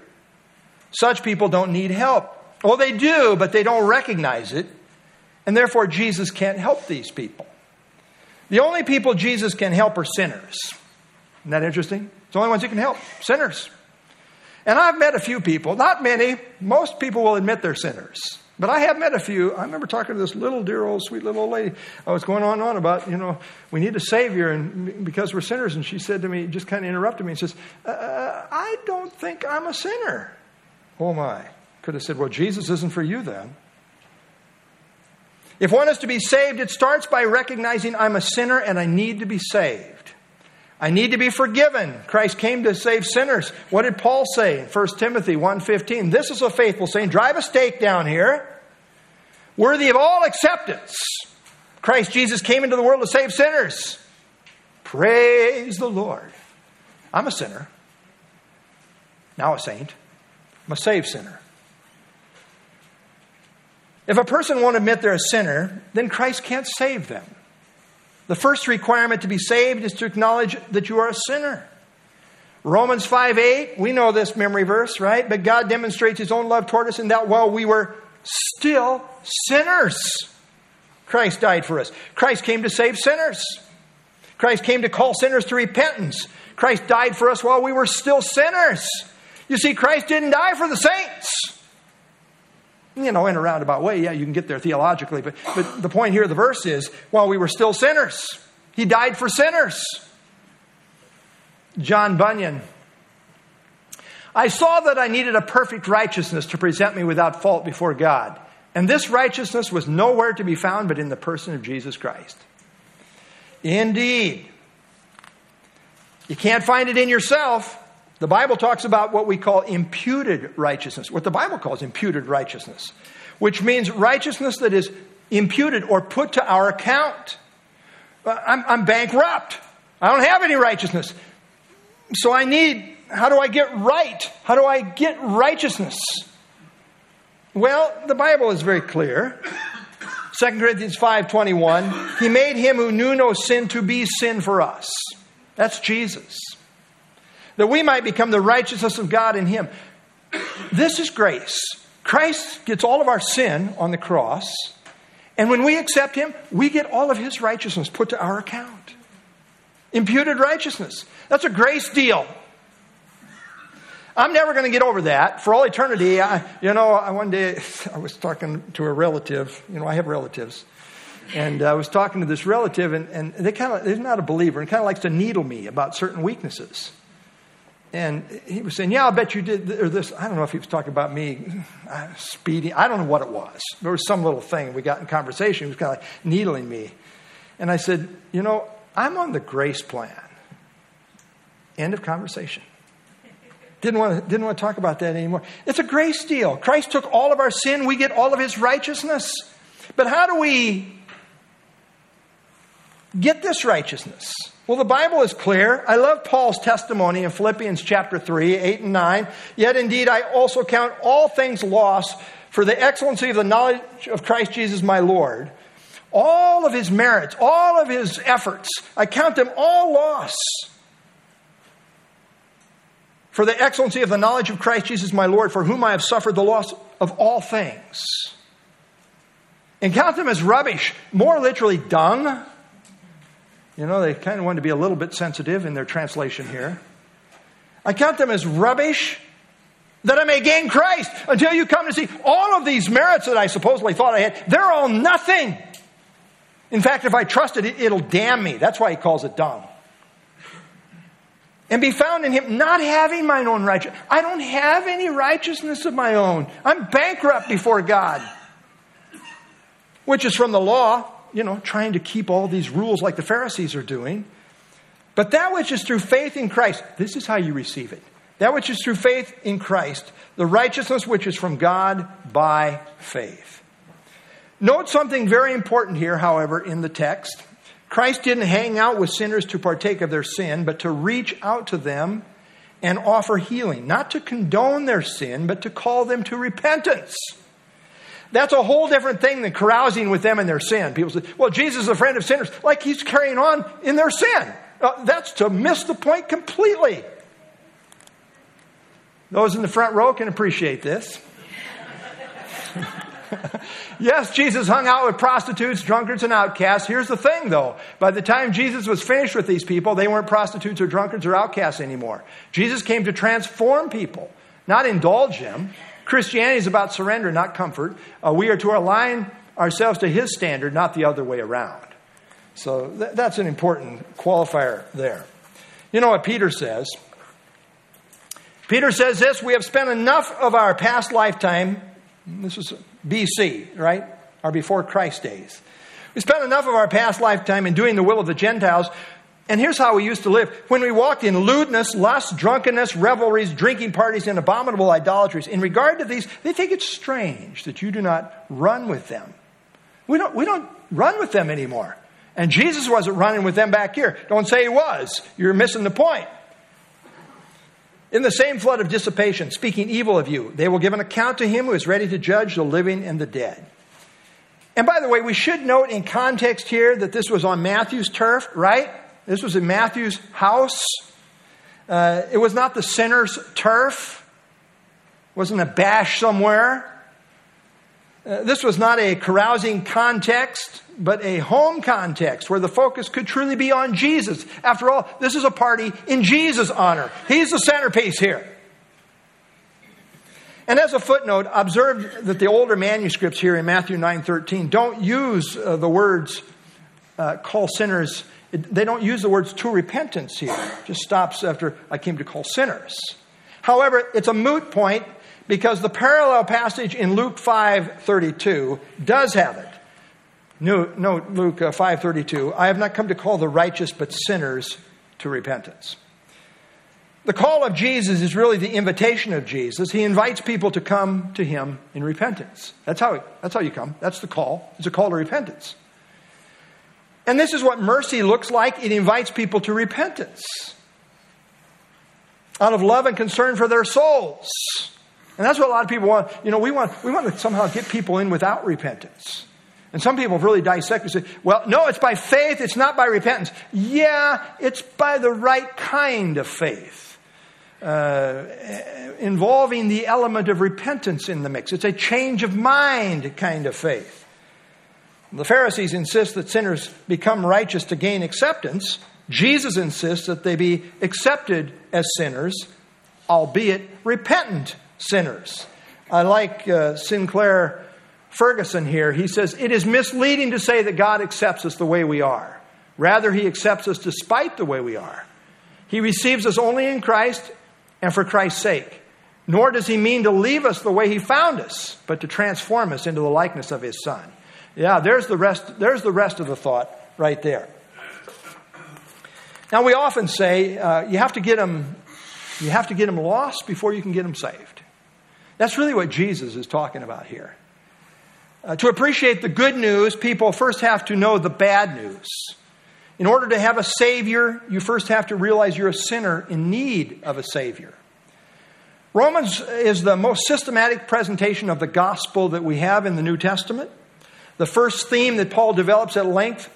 Speaker 1: Such people don't need help. Well, they do, but they don't recognize it, and therefore Jesus can't help these people. The only people Jesus can help are sinners. Isn't that interesting? It's the only ones he can help sinners. And I've met a few people, not many, most people will admit they're sinners. But I have met a few. I remember talking to this little, dear old, sweet little old lady. I was going on and on about, you know, we need a Savior and because we're sinners. And she said to me, just kind of interrupted me and says, uh, I don't think I'm a sinner. Oh my. Could have said, well, Jesus isn't for you then. If one is to be saved, it starts by recognizing I'm a sinner and I need to be saved. I need to be forgiven. Christ came to save sinners. What did Paul say in 1 Timothy 1.15? This is a faithful saying. Drive a stake down here. Worthy of all acceptance. Christ Jesus came into the world to save sinners. Praise the Lord. I'm a sinner. Now a saint. I'm a saved sinner. If a person won't admit they're a sinner, then Christ can't save them. The first requirement to be saved is to acknowledge that you are a sinner. Romans 5 8, we know this memory verse, right? But God demonstrates his own love toward us in that while we were still sinners, Christ died for us. Christ came to save sinners. Christ came to call sinners to repentance. Christ died for us while we were still sinners. You see, Christ didn't die for the saints you know, in a roundabout way, yeah, you can get there theologically. But, but the point here of the verse is while we were still sinners, he died for sinners. John Bunyan. I saw that I needed a perfect righteousness to present me without fault before God. And this righteousness was nowhere to be found but in the person of Jesus Christ. Indeed. You can't find it in yourself. The Bible talks about what we call imputed righteousness, what the Bible calls imputed righteousness, which means righteousness that is imputed or put to our account. Uh, I'm, I'm bankrupt. I don't have any righteousness. So I need, how do I get right? How do I get righteousness? Well, the Bible is very clear. 2 Corinthians 5:21, he made him who knew no sin to be sin for us. That's Jesus. That we might become the righteousness of God in him. This is grace. Christ gets all of our sin on the cross, and when we accept him, we get all of his righteousness put to our account. Imputed righteousness. That's a grace deal. I'm never going to get over that for all eternity. I, you know, I, one day I was talking to a relative. You know, I have relatives. And I was talking to this relative, and, and they kind of, they're not a believer, and kind of likes to needle me about certain weaknesses. And he was saying, Yeah, I'll bet you did or this. I don't know if he was talking about me uh, speeding. I don't know what it was. There was some little thing. We got in conversation. He was kind of like needling me. And I said, You know, I'm on the grace plan. End of conversation. Didn't want, to, didn't want to talk about that anymore. It's a grace deal. Christ took all of our sin, we get all of his righteousness. But how do we get this righteousness? Well, the Bible is clear. I love Paul's testimony in Philippians chapter 3, 8 and 9. Yet indeed, I also count all things lost for the excellency of the knowledge of Christ Jesus my Lord. All of his merits, all of his efforts, I count them all loss for the excellency of the knowledge of Christ Jesus my Lord, for whom I have suffered the loss of all things. And count them as rubbish, more literally, dung. You know, they kind of want to be a little bit sensitive in their translation here. I count them as rubbish that I may gain Christ until you come to see all of these merits that I supposedly thought I had, they're all nothing. In fact, if I trust it, it'll damn me. That's why he calls it dung and be found in him, not having mine own righteousness. I don't have any righteousness of my own. I'm bankrupt before God, which is from the law, you know, trying to keep all these rules like the Pharisees are doing. But that which is through faith in Christ, this is how you receive it. That which is through faith in Christ, the righteousness which is from God by faith. Note something very important here, however, in the text. Christ didn't hang out with sinners to partake of their sin, but to reach out to them and offer healing. Not to condone their sin, but to call them to repentance. That's a whole different thing than carousing with them in their sin. People say, well, Jesus is a friend of sinners, like he's carrying on in their sin. Uh, that's to miss the point completely. Those in the front row can appreciate this. yes, Jesus hung out with prostitutes, drunkards, and outcasts. Here's the thing, though. By the time Jesus was finished with these people, they weren't prostitutes or drunkards or outcasts anymore. Jesus came to transform people, not indulge them. Christianity is about surrender, not comfort. Uh, we are to align ourselves to his standard, not the other way around. So th- that's an important qualifier there. You know what Peter says? Peter says this We have spent enough of our past lifetime this was BC, right? Or before Christ days. We spent enough of our past lifetime in doing the will of the Gentiles. And here's how we used to live. When we walked in lewdness, lust, drunkenness, revelries, drinking parties, and abominable idolatries, in regard to these, they think it strange that you do not run with them. We don't, we don't run with them anymore. And Jesus wasn't running with them back here. Don't say he was. You're missing the point. In the same flood of dissipation, speaking evil of you, they will give an account to him who is ready to judge the living and the dead. And by the way, we should note in context here that this was on Matthew's turf, right? This was in Matthew's house. Uh, it was not the sinner's turf. It wasn't a bash somewhere. Uh, this was not a carousing context, but a home context where the focus could truly be on Jesus. After all, this is a party in Jesus' honor. He's the centerpiece here. And as a footnote, observe that the older manuscripts here in Matthew 9:13 don't use uh, the words uh, call sinners. They don't use the words to repentance here. It just stops after I came to call sinners. However, it's a moot point because the parallel passage in Luke 5:32 does have it. No, no Luke uh, 5:32. I have not come to call the righteous but sinners to repentance. The call of Jesus is really the invitation of Jesus. He invites people to come to him in repentance. That's how, that's how you come. That's the call. It's a call to repentance. And this is what mercy looks like it invites people to repentance out of love and concern for their souls. And that's what a lot of people want. You know, we want, we want to somehow get people in without repentance. And some people have really dissected and say, well, no, it's by faith, it's not by repentance. Yeah, it's by the right kind of faith, uh, involving the element of repentance in the mix. It's a change of mind kind of faith. The Pharisees insist that sinners become righteous to gain acceptance. Jesus insists that they be accepted as sinners, albeit repentant sinners. I like uh, Sinclair Ferguson here. He says, It is misleading to say that God accepts us the way we are. Rather, He accepts us despite the way we are. He receives us only in Christ and for Christ's sake. Nor does He mean to leave us the way He found us, but to transform us into the likeness of His Son. Yeah, there's the rest, there's the rest of the thought right there. Now, we often say uh, you have to get them, you have to get them lost before you can get them saved. That's really what Jesus is talking about here. Uh, to appreciate the good news, people first have to know the bad news. In order to have a Savior, you first have to realize you're a sinner in need of a Savior. Romans is the most systematic presentation of the gospel that we have in the New Testament. The first theme that Paul develops at length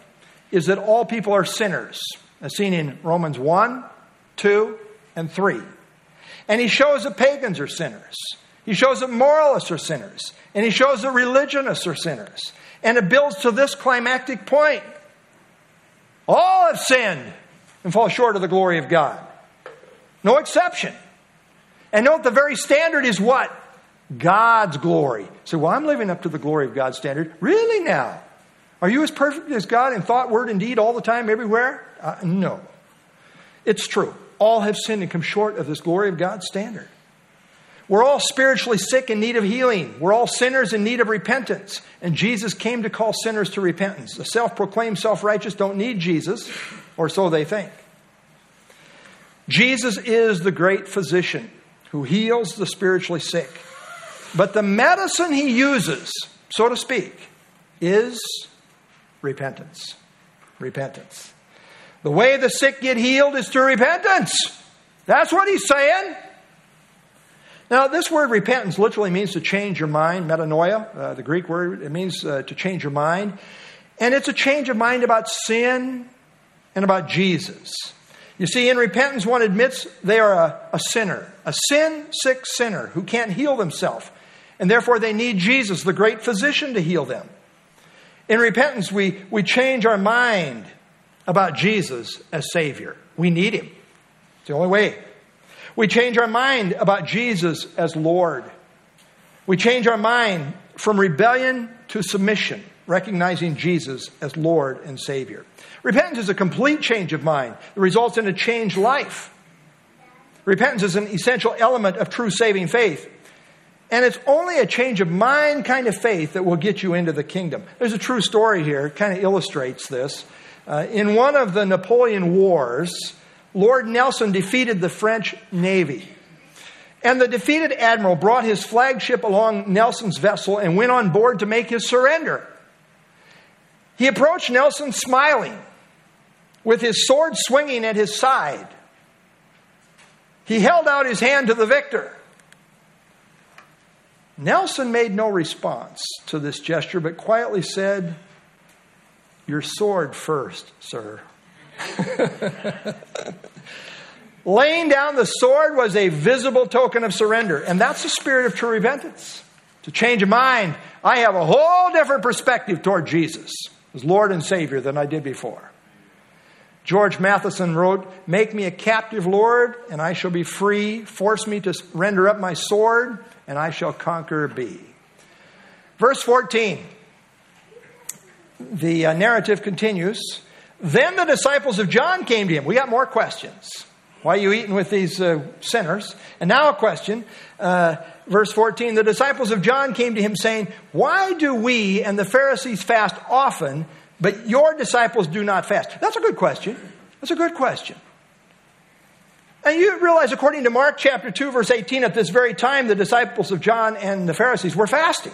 Speaker 1: is that all people are sinners, as seen in Romans 1, 2, and 3. And he shows that pagans are sinners. He shows that moralists are sinners. And he shows that religionists are sinners. And it builds to this climactic point all have sinned and fall short of the glory of God. No exception. And note the very standard is what? God's glory. So, well, I'm living up to the glory of God's standard. Really now? Are you as perfect as God in thought, word, and deed all the time, everywhere? Uh, no. It's true. All have sinned and come short of this glory of God's standard. We're all spiritually sick in need of healing. We're all sinners in need of repentance. And Jesus came to call sinners to repentance. The self proclaimed self righteous don't need Jesus, or so they think. Jesus is the great physician who heals the spiritually sick. But the medicine he uses, so to speak, is repentance. Repentance. The way the sick get healed is through repentance. That's what he's saying. Now, this word repentance literally means to change your mind, metanoia, uh, the Greek word. It means uh, to change your mind. And it's a change of mind about sin and about Jesus. You see, in repentance, one admits they are a, a sinner, a sin sick sinner who can't heal themselves and therefore they need Jesus, the great physician, to heal them. In repentance, we, we change our mind about Jesus as Savior. We need Him. It's the only way. We change our mind about Jesus as Lord. We change our mind from rebellion to submission, recognizing Jesus as Lord and Savior. Repentance is a complete change of mind that results in a changed life. Repentance is an essential element of true saving faith. And it's only a change of mind kind of faith that will get you into the kingdom. There's a true story here, it kind of illustrates this. Uh, in one of the Napoleon Wars, Lord Nelson defeated the French Navy. And the defeated admiral brought his flagship along Nelson's vessel and went on board to make his surrender. He approached Nelson smiling, with his sword swinging at his side. He held out his hand to the victor. Nelson made no response to this gesture, but quietly said, Your sword first, sir. Laying down the sword was a visible token of surrender, and that's the spirit of true repentance. To change a mind, I have a whole different perspective toward Jesus as Lord and Savior than I did before. George Matheson wrote, Make me a captive, Lord, and I shall be free. Force me to render up my sword, and I shall conquer be. Verse 14, the uh, narrative continues. Then the disciples of John came to him. We got more questions. Why are you eating with these uh, sinners? And now a question. Uh, verse 14 The disciples of John came to him, saying, Why do we and the Pharisees fast often, but your disciples do not fast? That's a good question. That's a good question. And you realize, according to Mark chapter 2, verse 18, at this very time, the disciples of John and the Pharisees were fasting.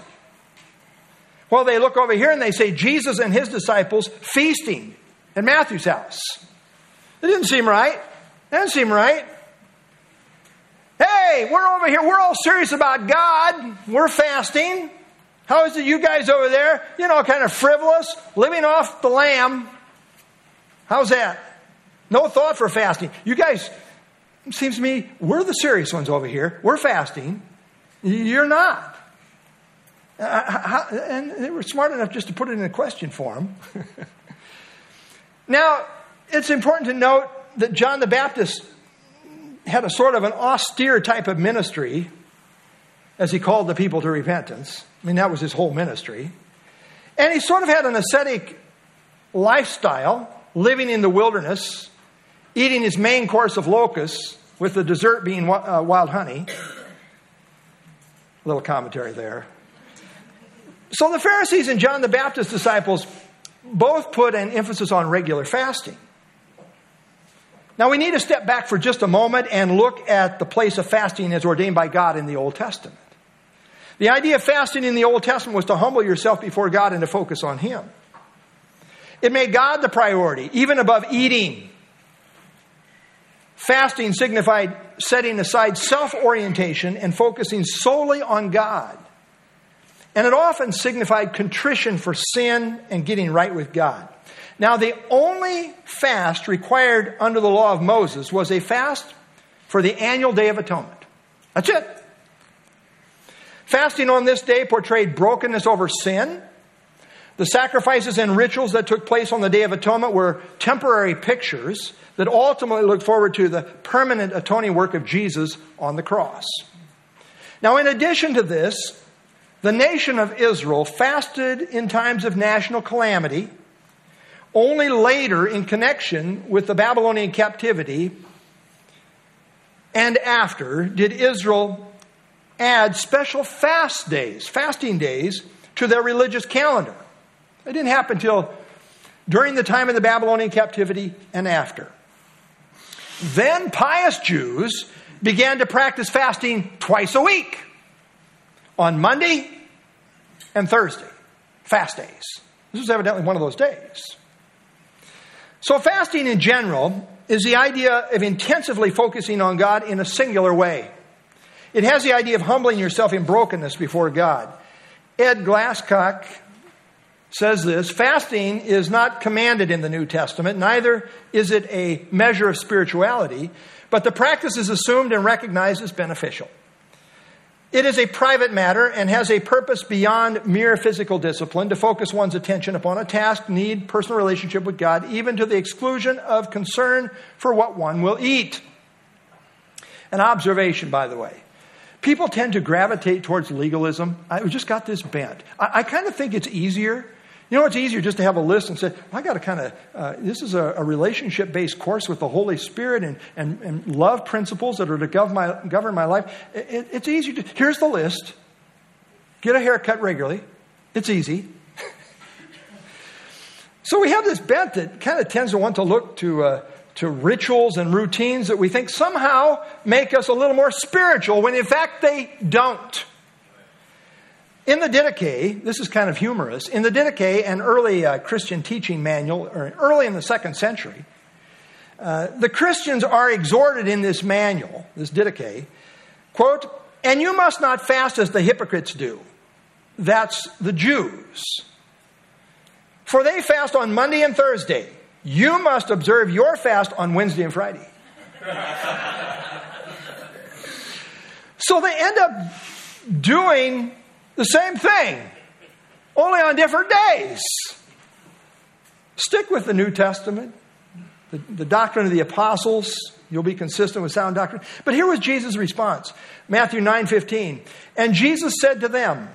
Speaker 1: Well, they look over here and they say, Jesus and his disciples feasting in Matthew's house. It didn't seem right. It didn't seem right. Hey, we're over here. We're all serious about God. We're fasting. How is it you guys over there, you know, kind of frivolous, living off the lamb? How's that? No thought for fasting. You guys, seems to me, we're the serious ones over here. We're fasting. You're not. Uh, how, and they were smart enough just to put it in a question form. now, it's important to note that John the Baptist had a sort of an austere type of ministry as he called the people to repentance. I mean, that was his whole ministry. And he sort of had an ascetic lifestyle, living in the wilderness, eating his main course of locusts, with the dessert being uh, wild honey. A little commentary there. So the Pharisees and John the Baptist disciples both put an emphasis on regular fasting. Now we need to step back for just a moment and look at the place of fasting as ordained by God in the Old Testament. The idea of fasting in the Old Testament was to humble yourself before God and to focus on Him. It made God the priority, even above eating. Fasting signified setting aside self orientation and focusing solely on God. And it often signified contrition for sin and getting right with God. Now, the only fast required under the law of Moses was a fast for the annual Day of Atonement. That's it. Fasting on this day portrayed brokenness over sin. The sacrifices and rituals that took place on the Day of Atonement were temporary pictures that ultimately looked forward to the permanent atoning work of Jesus on the cross. Now, in addition to this, the nation of Israel fasted in times of national calamity. Only later, in connection with the Babylonian captivity and after, did Israel add special fast days, fasting days, to their religious calendar. It didn't happen until during the time of the Babylonian captivity and after. Then pious Jews began to practice fasting twice a week on Monday and Thursday, fast days. This was evidently one of those days. So, fasting in general is the idea of intensively focusing on God in a singular way. It has the idea of humbling yourself in brokenness before God. Ed Glasscock says this fasting is not commanded in the New Testament, neither is it a measure of spirituality, but the practice is assumed and recognized as beneficial. It is a private matter and has a purpose beyond mere physical discipline to focus one's attention upon a task, need, personal relationship with God, even to the exclusion of concern for what one will eat. An observation, by the way. People tend to gravitate towards legalism. I just got this bent. I, I kind of think it's easier you know, it's easier just to have a list and say, well, I got to kind of, uh, this is a, a relationship based course with the Holy Spirit and, and, and love principles that are to govern my, govern my life. It, it's easy to, here's the list get a haircut regularly. It's easy. so we have this bent that kind of tends to want to look to, uh, to rituals and routines that we think somehow make us a little more spiritual when in fact they don't. In the Didache, this is kind of humorous, in the Didache, an early uh, Christian teaching manual, or early in the second century, uh, the Christians are exhorted in this manual, this Didache, quote, and you must not fast as the hypocrites do. That's the Jews. For they fast on Monday and Thursday. You must observe your fast on Wednesday and Friday. so they end up doing the same thing, only on different days. Stick with the New Testament, the, the doctrine of the apostles. You'll be consistent with sound doctrine. But here was Jesus' response Matthew 9 15. And Jesus said to them,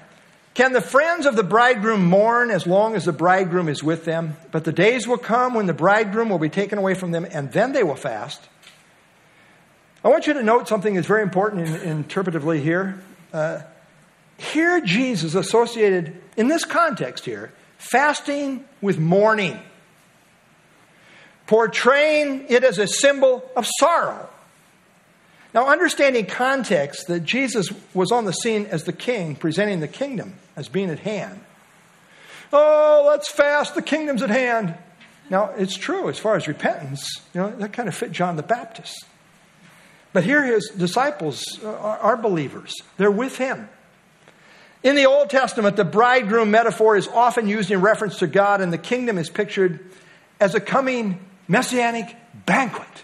Speaker 1: Can the friends of the bridegroom mourn as long as the bridegroom is with them? But the days will come when the bridegroom will be taken away from them, and then they will fast. I want you to note something that's very important in, interpretively here. Uh, here, Jesus associated, in this context here, fasting with mourning, portraying it as a symbol of sorrow. Now, understanding context that Jesus was on the scene as the king, presenting the kingdom as being at hand. Oh, let's fast, the kingdom's at hand. Now, it's true as far as repentance, you know, that kind of fit John the Baptist. But here his disciples uh, are believers, they're with him. In the Old Testament, the bridegroom metaphor is often used in reference to God, and the kingdom is pictured as a coming messianic banquet.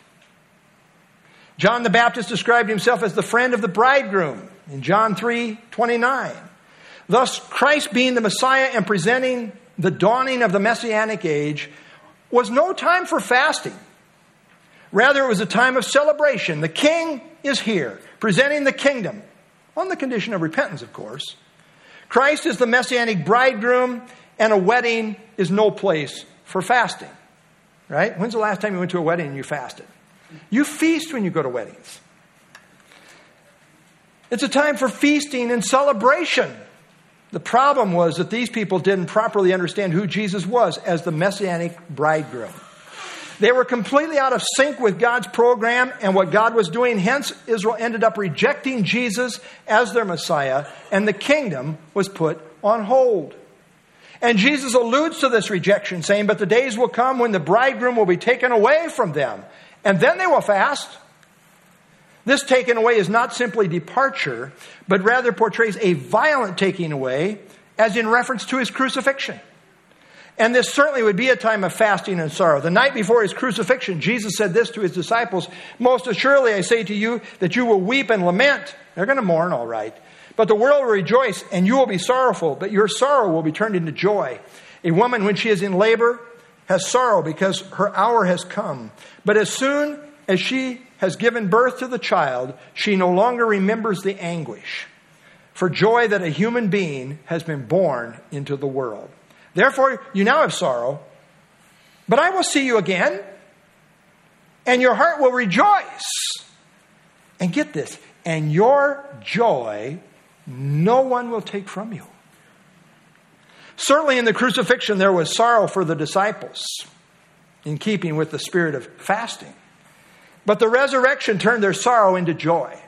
Speaker 1: John the Baptist described himself as the friend of the bridegroom in John 3 29. Thus, Christ being the Messiah and presenting the dawning of the messianic age was no time for fasting. Rather, it was a time of celebration. The king is here, presenting the kingdom, on the condition of repentance, of course. Christ is the messianic bridegroom, and a wedding is no place for fasting. Right? When's the last time you went to a wedding and you fasted? You feast when you go to weddings. It's a time for feasting and celebration. The problem was that these people didn't properly understand who Jesus was as the messianic bridegroom. They were completely out of sync with God's program and what God was doing. Hence, Israel ended up rejecting Jesus as their Messiah, and the kingdom was put on hold. And Jesus alludes to this rejection, saying, But the days will come when the bridegroom will be taken away from them, and then they will fast. This taking away is not simply departure, but rather portrays a violent taking away, as in reference to his crucifixion. And this certainly would be a time of fasting and sorrow. The night before his crucifixion, Jesus said this to his disciples Most assuredly, I say to you that you will weep and lament. They're going to mourn, all right. But the world will rejoice, and you will be sorrowful, but your sorrow will be turned into joy. A woman, when she is in labor, has sorrow because her hour has come. But as soon as she has given birth to the child, she no longer remembers the anguish for joy that a human being has been born into the world. Therefore, you now have sorrow, but I will see you again, and your heart will rejoice. And get this, and your joy no one will take from you. Certainly in the crucifixion, there was sorrow for the disciples, in keeping with the spirit of fasting. But the resurrection turned their sorrow into joy.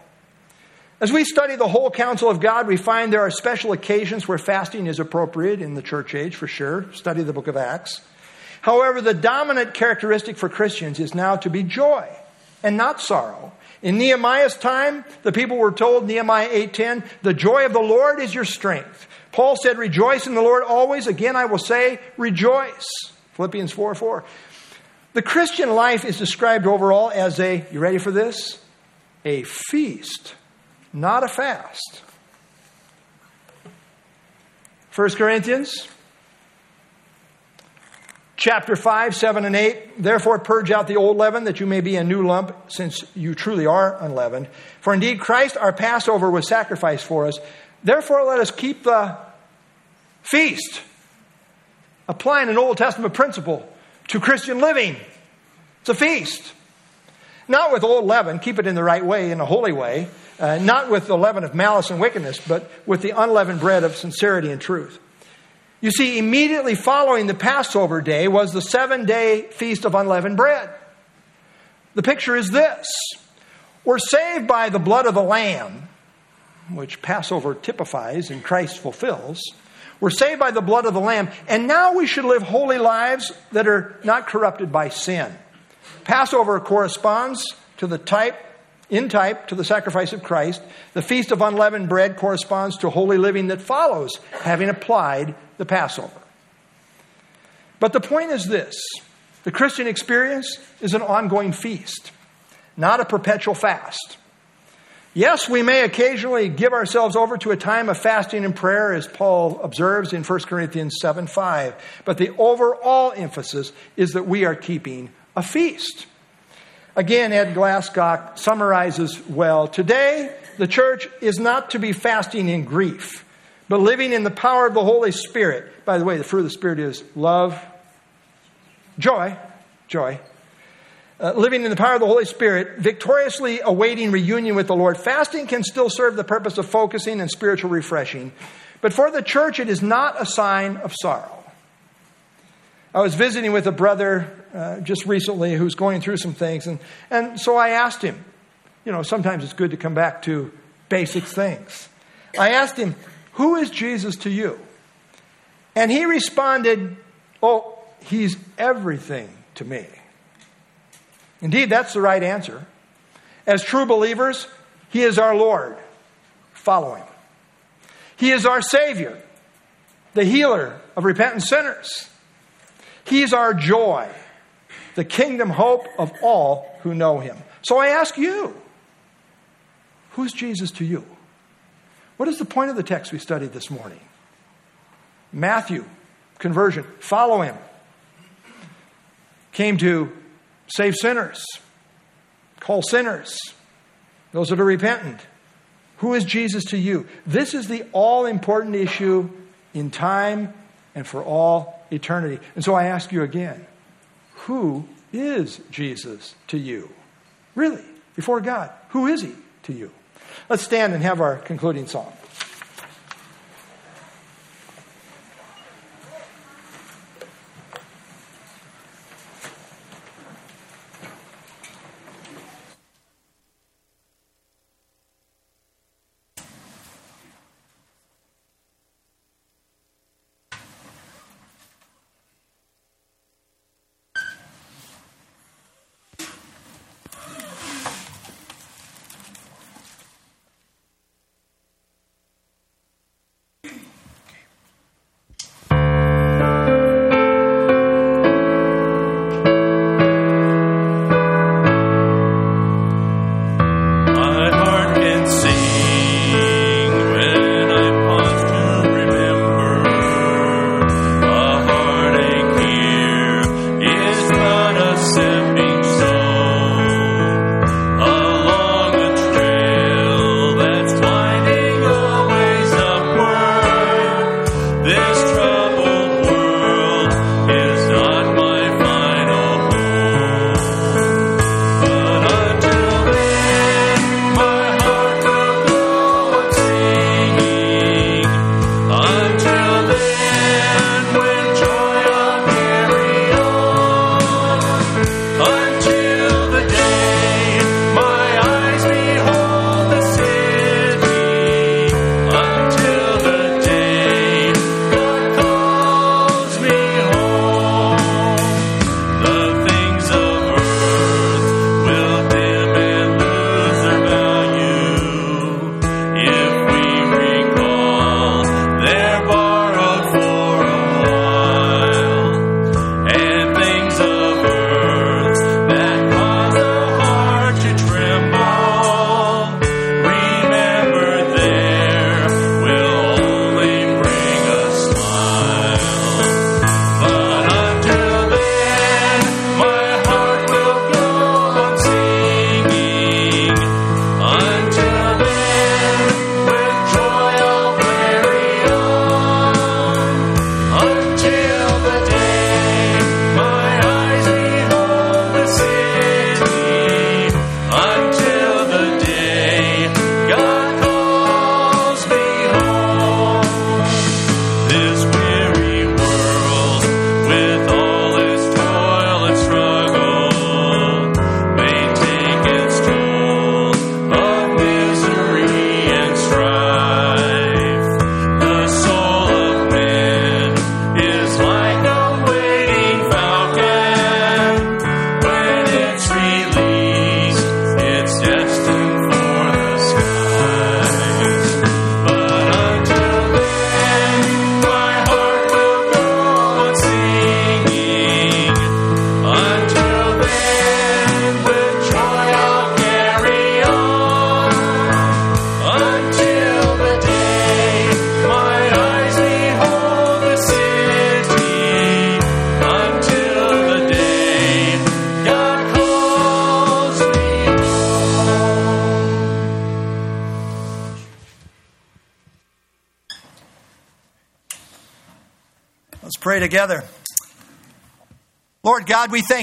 Speaker 1: As we study the whole counsel of God, we find there are special occasions where fasting is appropriate in the church age, for sure. Study the book of Acts. However, the dominant characteristic for Christians is now to be joy and not sorrow. In Nehemiah's time, the people were told, Nehemiah 8:10, "The joy of the Lord is your strength." Paul said, "Rejoice in the Lord always." Again, I will say, rejoice. Philippians 4 4. The Christian life is described overall as a, you ready for this? A feast not a fast. 1 Corinthians chapter 5, 7, and 8. Therefore, purge out the old leaven, that you may be a new lump, since you truly are unleavened. For indeed, Christ, our Passover, was sacrificed for us. Therefore, let us keep the feast, applying an Old Testament principle to Christian living. It's a feast. Not with old leaven, keep it in the right way, in a holy way, uh, not with the leaven of malice and wickedness, but with the unleavened bread of sincerity and truth. You see, immediately following the Passover day was the seven day feast of unleavened bread. The picture is this We're saved by the blood of the Lamb, which Passover typifies and Christ fulfills. We're saved by the blood of the Lamb, and now we should live holy lives that are not corrupted by sin. Passover corresponds to the type in type to the sacrifice of Christ. The Feast of Unleavened Bread corresponds to holy living that follows having applied the Passover. But the point is this the Christian experience is an ongoing feast, not a perpetual fast. Yes, we may occasionally give ourselves over to a time of fasting and prayer, as Paul observes in 1 Corinthians 7 5. But the overall emphasis is that we are keeping a feast. Again, Ed Glasscock summarizes well today, the church is not to be fasting in grief, but living in the power of the Holy Spirit. By the way, the fruit of the Spirit is love, joy, joy. Uh, living in the power of the Holy Spirit, victoriously awaiting reunion with the Lord. Fasting can still serve the purpose of focusing and spiritual refreshing, but for the church, it is not a sign of sorrow. I was visiting with a brother uh, just recently who's going through some things, and, and so I asked him,
Speaker 2: you know, sometimes it's good to come back to basic things. I asked him, Who is Jesus to you? And he responded, Oh, he's everything to me. Indeed, that's the right answer. As true believers, he is our Lord. Follow him. He is our Savior, the healer of repentant sinners. He's our joy, the kingdom hope of all who know him. So I ask you, who's Jesus to you? What is the point of the text we studied this morning? Matthew, conversion, follow him. Came to save sinners, call sinners, those that are repentant. Who is Jesus to you? This is the all important issue in time and for all eternity. And so I ask you again who is Jesus to you? Really, before God, who is he to you? Let's stand and have our concluding song.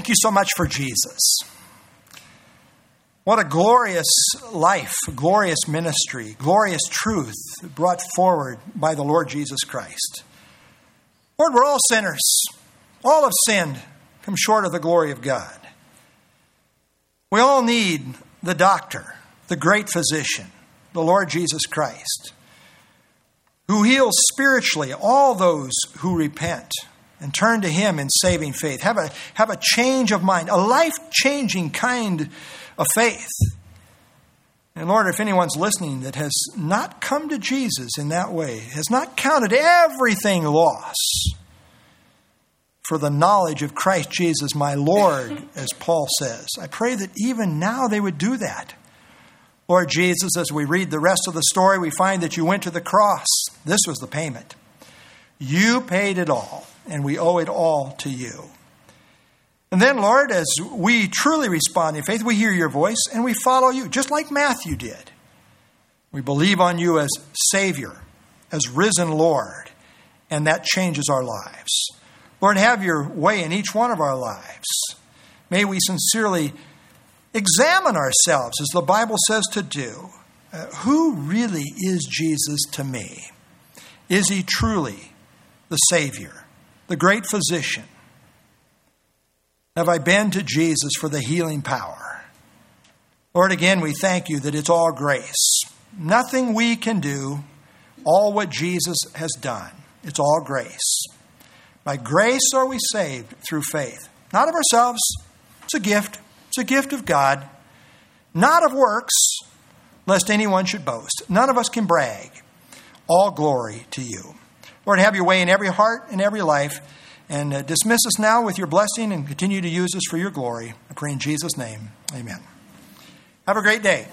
Speaker 2: You so much for Jesus. What a glorious life, glorious ministry, glorious truth brought forward by the Lord Jesus Christ. Lord, we're all sinners. All have sinned, come short of the glory of God. We all need the doctor,
Speaker 1: the great physician, the Lord Jesus Christ, who heals spiritually all those who repent and turn to Him in saving faith. Have a, have a change of mind, a life changing kind of faith. And Lord, if anyone's listening that has not come to Jesus in that way, has not counted everything loss for the knowledge of Christ Jesus, my Lord, as Paul says, I pray that even now they would do that. Lord Jesus, as we read the rest of the story, we find that you went to the cross. This was the payment. You paid it all, and we owe it all to you. And then, Lord, as we truly respond in faith, we hear your voice and we follow you, just like Matthew did. We believe on you as Savior, as risen Lord, and that changes our lives. Lord, have your way in each one of our lives. May we sincerely examine ourselves, as the Bible says to do. Uh, who really is Jesus to me? Is he truly the Savior, the great physician? have I been to Jesus for the healing power? Lord, again, we thank you that it's all grace. Nothing we can do, all what Jesus has done. It's all grace. By grace are we saved through faith, not of ourselves. It's a gift. It's a gift of God, not of works, lest anyone should boast. None of us can brag. All glory to you. Lord, have your way in every heart and every life. And uh, dismiss us now with your blessing and continue to use us for your glory. I pray in Jesus' name. Amen. Have a great day.